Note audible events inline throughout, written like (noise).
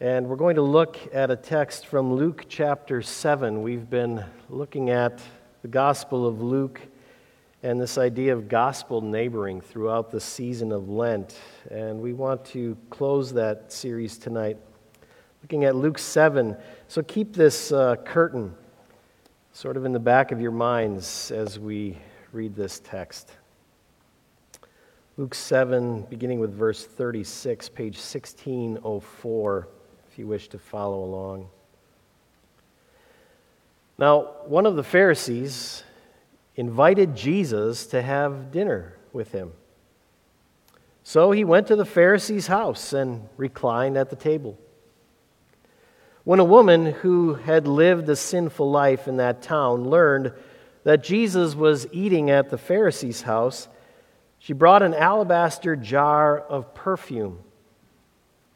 And we're going to look at a text from Luke chapter 7. We've been looking at the Gospel of Luke and this idea of gospel neighboring throughout the season of Lent. And we want to close that series tonight looking at Luke 7. So keep this uh, curtain sort of in the back of your minds as we read this text. Luke 7, beginning with verse 36, page 1604, you wish to follow along. Now, one of the Pharisees invited Jesus to have dinner with him. So he went to the Pharisee's house and reclined at the table. When a woman who had lived a sinful life in that town learned that Jesus was eating at the Pharisee's house, she brought an alabaster jar of perfume.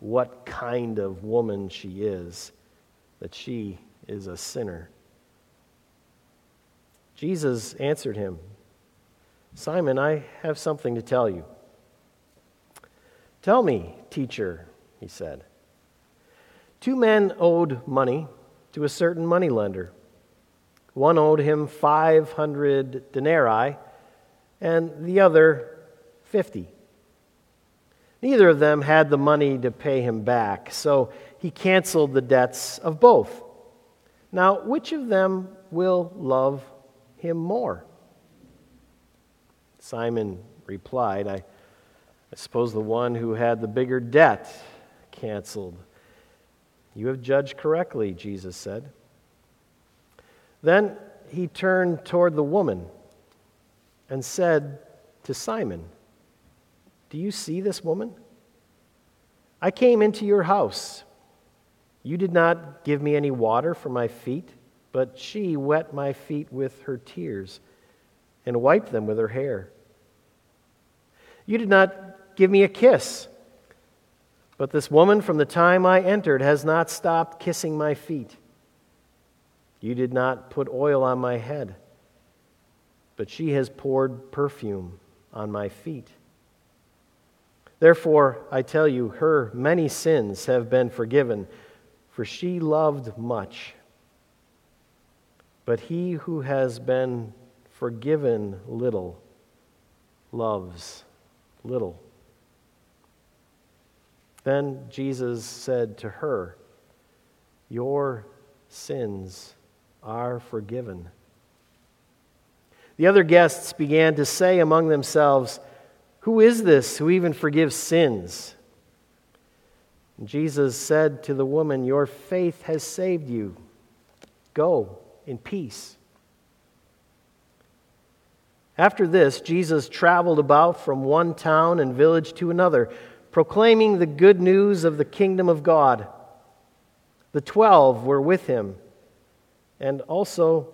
what kind of woman she is, that she is a sinner. Jesus answered him, Simon, I have something to tell you. Tell me, teacher, he said. Two men owed money to a certain moneylender. One owed him 500 denarii and the other 50. Neither of them had the money to pay him back, so he canceled the debts of both. Now, which of them will love him more? Simon replied, I, I suppose the one who had the bigger debt canceled. You have judged correctly, Jesus said. Then he turned toward the woman and said to Simon, Do you see this woman? I came into your house. You did not give me any water for my feet, but she wet my feet with her tears and wiped them with her hair. You did not give me a kiss, but this woman from the time I entered has not stopped kissing my feet. You did not put oil on my head but she has poured perfume on my feet. Therefore, I tell you, her many sins have been forgiven, for she loved much. But he who has been forgiven little loves little. Then Jesus said to her, Your sins are forgiven. The other guests began to say among themselves, Who is this who even forgives sins? And Jesus said to the woman, Your faith has saved you. Go in peace. After this, Jesus traveled about from one town and village to another, proclaiming the good news of the kingdom of God. The twelve were with him, and also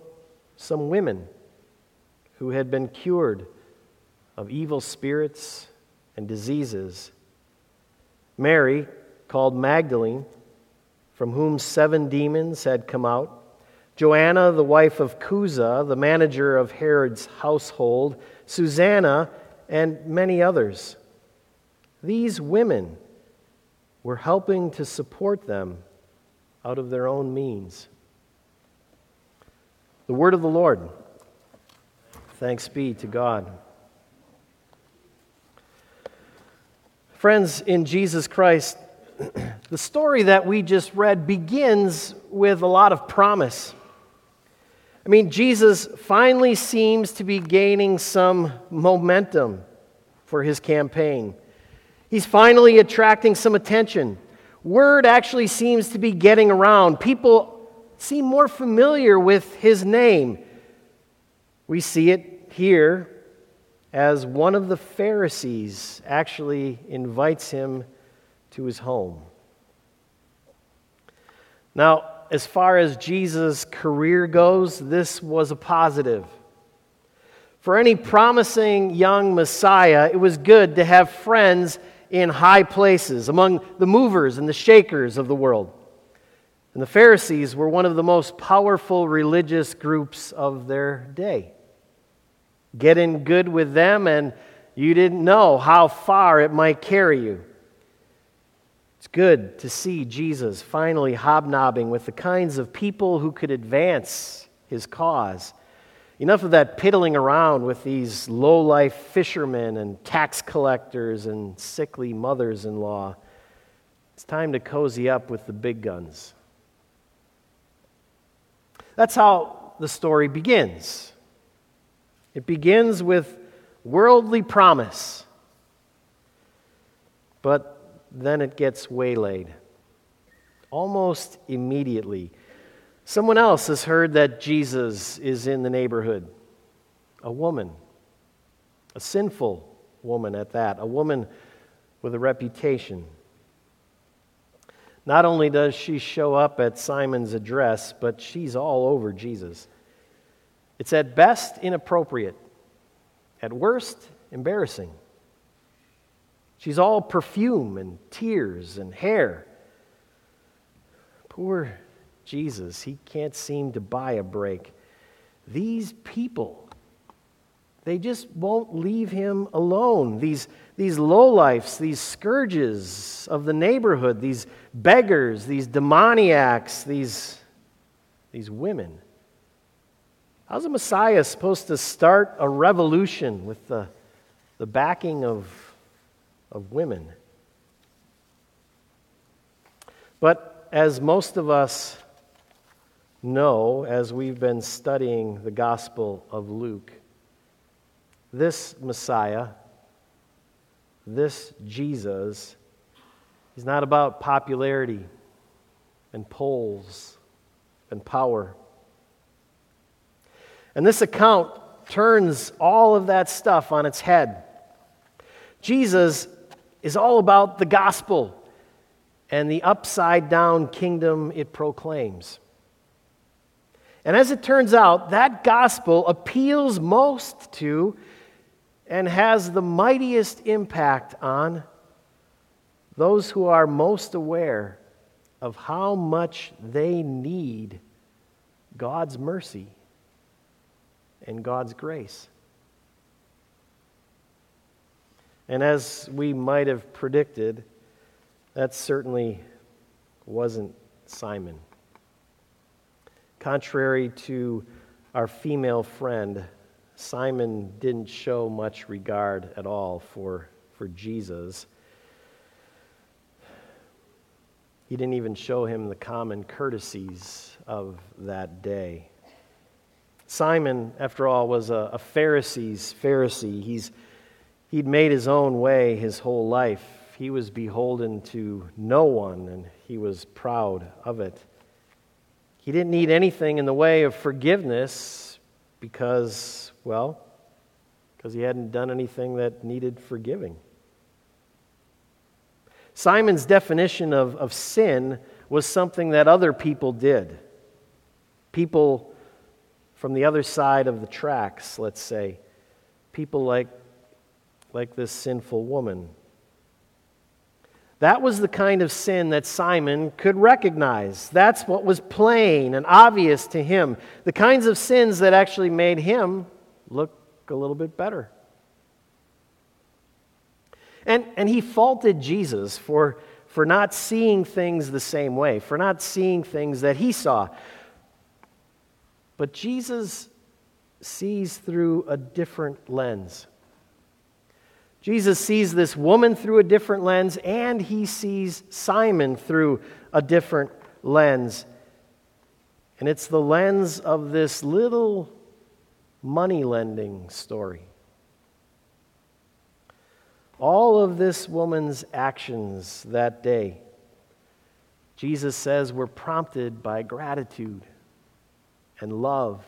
some women who had been cured of evil spirits and diseases. Mary, called Magdalene, from whom seven demons had come out. Joanna, the wife of Chuza, the manager of Herod's household. Susanna, and many others. These women were helping to support them out of their own means. The word of the Lord. Thanks be to God. Friends, in Jesus Christ, (clears throat) the story that we just read begins with a lot of promise. I mean, Jesus finally seems to be gaining some momentum for his campaign. He's finally attracting some attention. Word actually seems to be getting around. People seem more familiar with his name. We see it here as one of the Pharisees actually invites him to his home. Now, as far as Jesus' career goes, this was a positive. For any promising young Messiah, it was good to have friends in high places, among the movers and the shakers of the world. And the Pharisees were one of the most powerful religious groups of their day. Get in good with them, and you didn't know how far it might carry you. It's good to see Jesus finally hobnobbing with the kinds of people who could advance his cause. Enough of that piddling around with these low life fishermen and tax collectors and sickly mothers in law. It's time to cozy up with the big guns. That's how the story begins. It begins with worldly promise, but then it gets waylaid. Almost immediately, someone else has heard that Jesus is in the neighborhood. A woman, a sinful woman at that, a woman with a reputation. Not only does she show up at Simon's address, but she's all over Jesus. It's at best inappropriate, at worst embarrassing. She's all perfume and tears and hair. Poor Jesus, he can't seem to buy a break. These people, they just won't leave him alone. These, these lowlifes, these scourges of the neighborhood, these beggars, these demoniacs, these, these women. How's a Messiah supposed to start a revolution with the, the backing of, of women? But as most of us know, as we've been studying the Gospel of Luke, this Messiah, this Jesus, is not about popularity and polls and power. And this account turns all of that stuff on its head. Jesus is all about the gospel and the upside down kingdom it proclaims. And as it turns out, that gospel appeals most to and has the mightiest impact on those who are most aware of how much they need God's mercy and God's grace. And as we might have predicted, that certainly wasn't Simon. Contrary to our female friend, Simon didn't show much regard at all for, for Jesus. He didn't even show him the common courtesies of that day. Simon, after all, was a, a Pharisee's Pharisee. He's, he'd made his own way his whole life. He was beholden to no one, and he was proud of it. He didn't need anything in the way of forgiveness because, well, because he hadn't done anything that needed forgiving. Simon's definition of, of sin was something that other people did. People from the other side of the tracks, let's say. People like, like this sinful woman. That was the kind of sin that Simon could recognize. That's what was plain and obvious to him. The kinds of sins that actually made him look a little bit better. And, and he faulted Jesus for, for not seeing things the same way, for not seeing things that he saw. But Jesus sees through a different lens. Jesus sees this woman through a different lens, and he sees Simon through a different lens. And it's the lens of this little money lending story. All of this woman's actions that day, Jesus says, were prompted by gratitude and love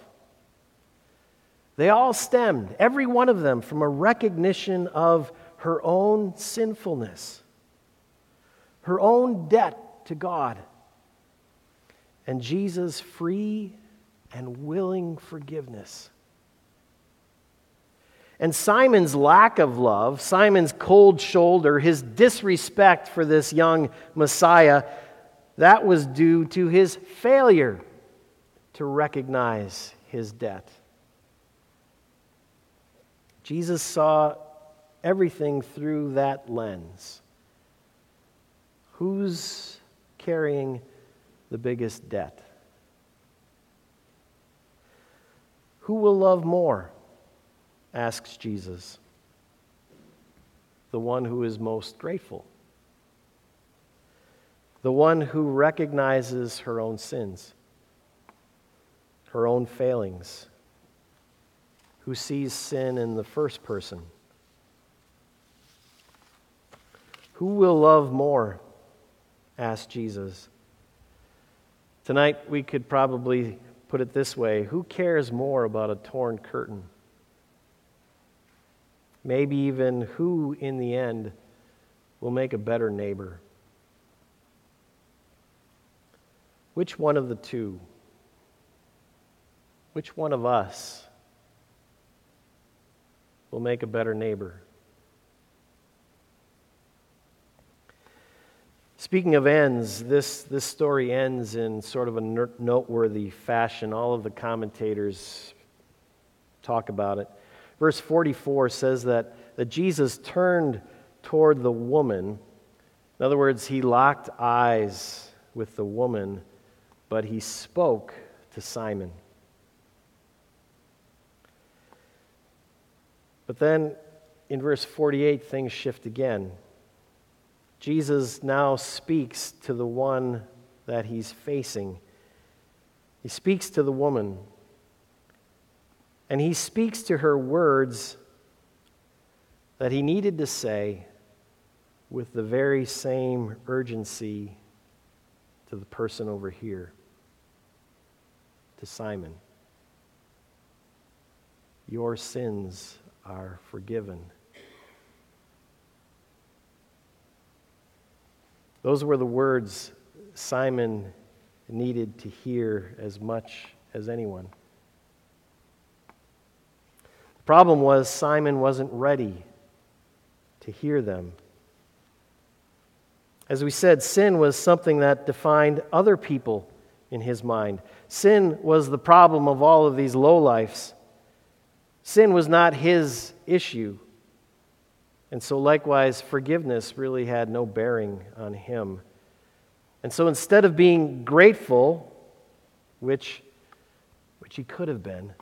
they all stemmed, every one of them, from a recognition of her own sinfulness, her own debt to God. and Jesus' free and willing forgiveness. And Simon's lack of love, Simon's cold shoulder, his disrespect for this young Messiah, that was due to his failure to recognize his debt. Jesus saw everything through that lens. Who's carrying the biggest debt? Who will love more? asks Jesus. The one who is most grateful. The one who recognizes her own sins, her own failings, who sees sin in the first person. Who will love more? asked Jesus. Tonight, we could probably put it this way Who cares more about a torn curtain? Maybe even who, in the end, will make a better neighbor. Which one of the two? Which one of us will make a better neighbor? Speaking of ends, this, this story ends in sort of a noteworthy fashion. All of the commentators talk about it. Verse 44 says that, that Jesus turned toward the woman. In other words, he locked eyes with the woman, but he spoke to Simon. But then in verse 48, things shift again. Jesus now speaks to the one that he's facing. He speaks to the woman. And he speaks to her words that he needed to say with the very same urgency to the person over here, to Simon. Your sins are forgiven. Those were the words Simon needed to hear as much as anyone. The problem was Simon wasn't ready to hear them. As we said, sin was something that defined other people in his mind. Sin was the problem of all of these lowlifes. Sin was not his issue. And so, likewise, forgiveness really had no bearing on him. And so, instead of being grateful, which, which he could have been,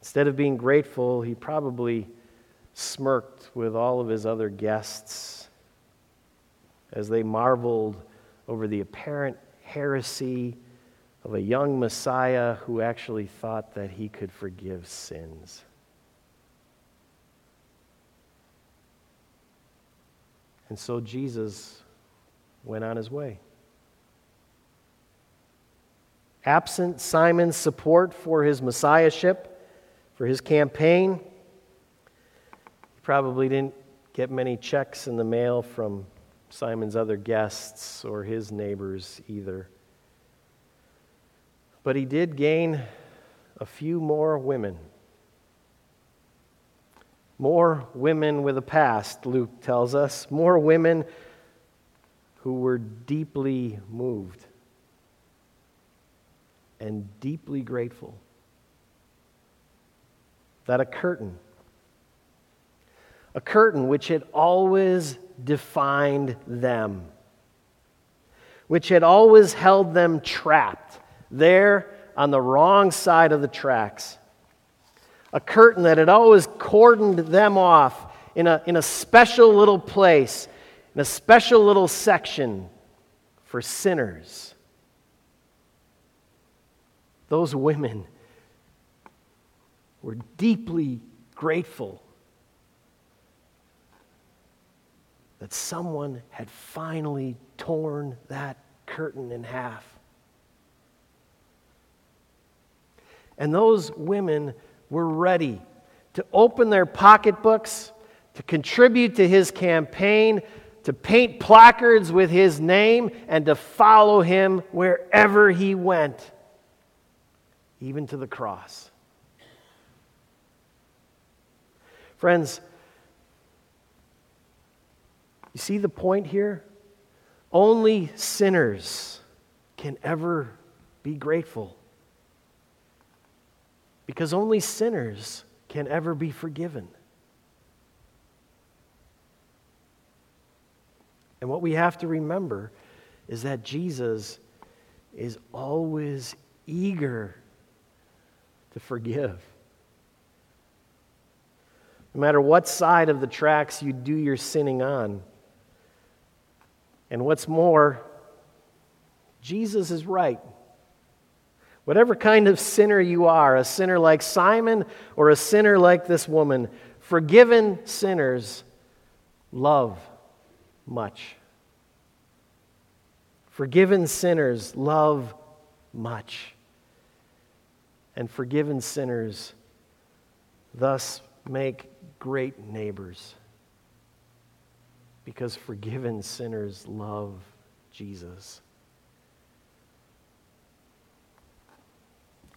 instead of being grateful, he probably smirked with all of his other guests as they marveled over the apparent heresy of a young Messiah who actually thought that he could forgive sins. And so Jesus went on his way. Absent Simon's support for his messiahship, for his campaign, he probably didn't get many checks in the mail from Simon's other guests or his neighbors either. But he did gain a few more women. More women with a past, Luke tells us. More women who were deeply moved and deeply grateful that a curtain, a curtain which had always defined them, which had always held them trapped there on the wrong side of the tracks. A curtain that had always cordoned them off in a, in a special little place, in a special little section for sinners. Those women were deeply grateful that someone had finally torn that curtain in half. And those women were ready to open their pocketbooks, to contribute to his campaign, to paint placards with his name, and to follow him wherever he went, even to the cross. Friends, you see the point here? Only sinners can ever be grateful. Because only sinners can ever be forgiven. And what we have to remember is that Jesus is always eager to forgive. No matter what side of the tracks you do your sinning on. And what's more, Jesus is right. Whatever kind of sinner you are, a sinner like Simon or a sinner like this woman, forgiven sinners love much. Forgiven sinners love much. And forgiven sinners thus make great neighbors. Because forgiven sinners love Jesus.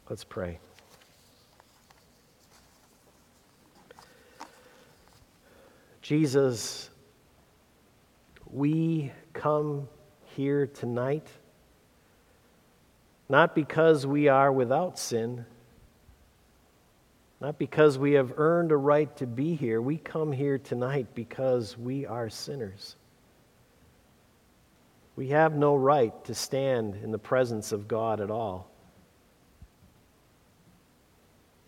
Let's pray. Jesus, we come here tonight not because we are without sin, not because we have earned a right to be here. We come here tonight because we are sinners. We have no right to stand in the presence of God at all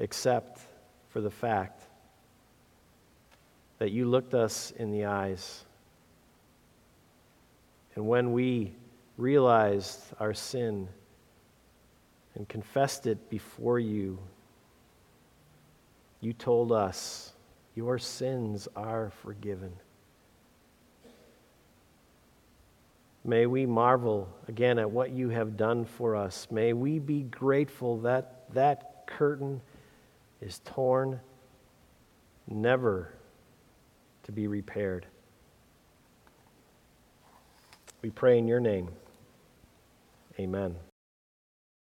except for the fact that you looked us in the eyes. And when we realized our sin and confessed it before you, you told us, Your sins are forgiven. May we marvel again at what you have done for us. May we be grateful that that curtain is torn, never to be repaired. We pray in your name. Amen.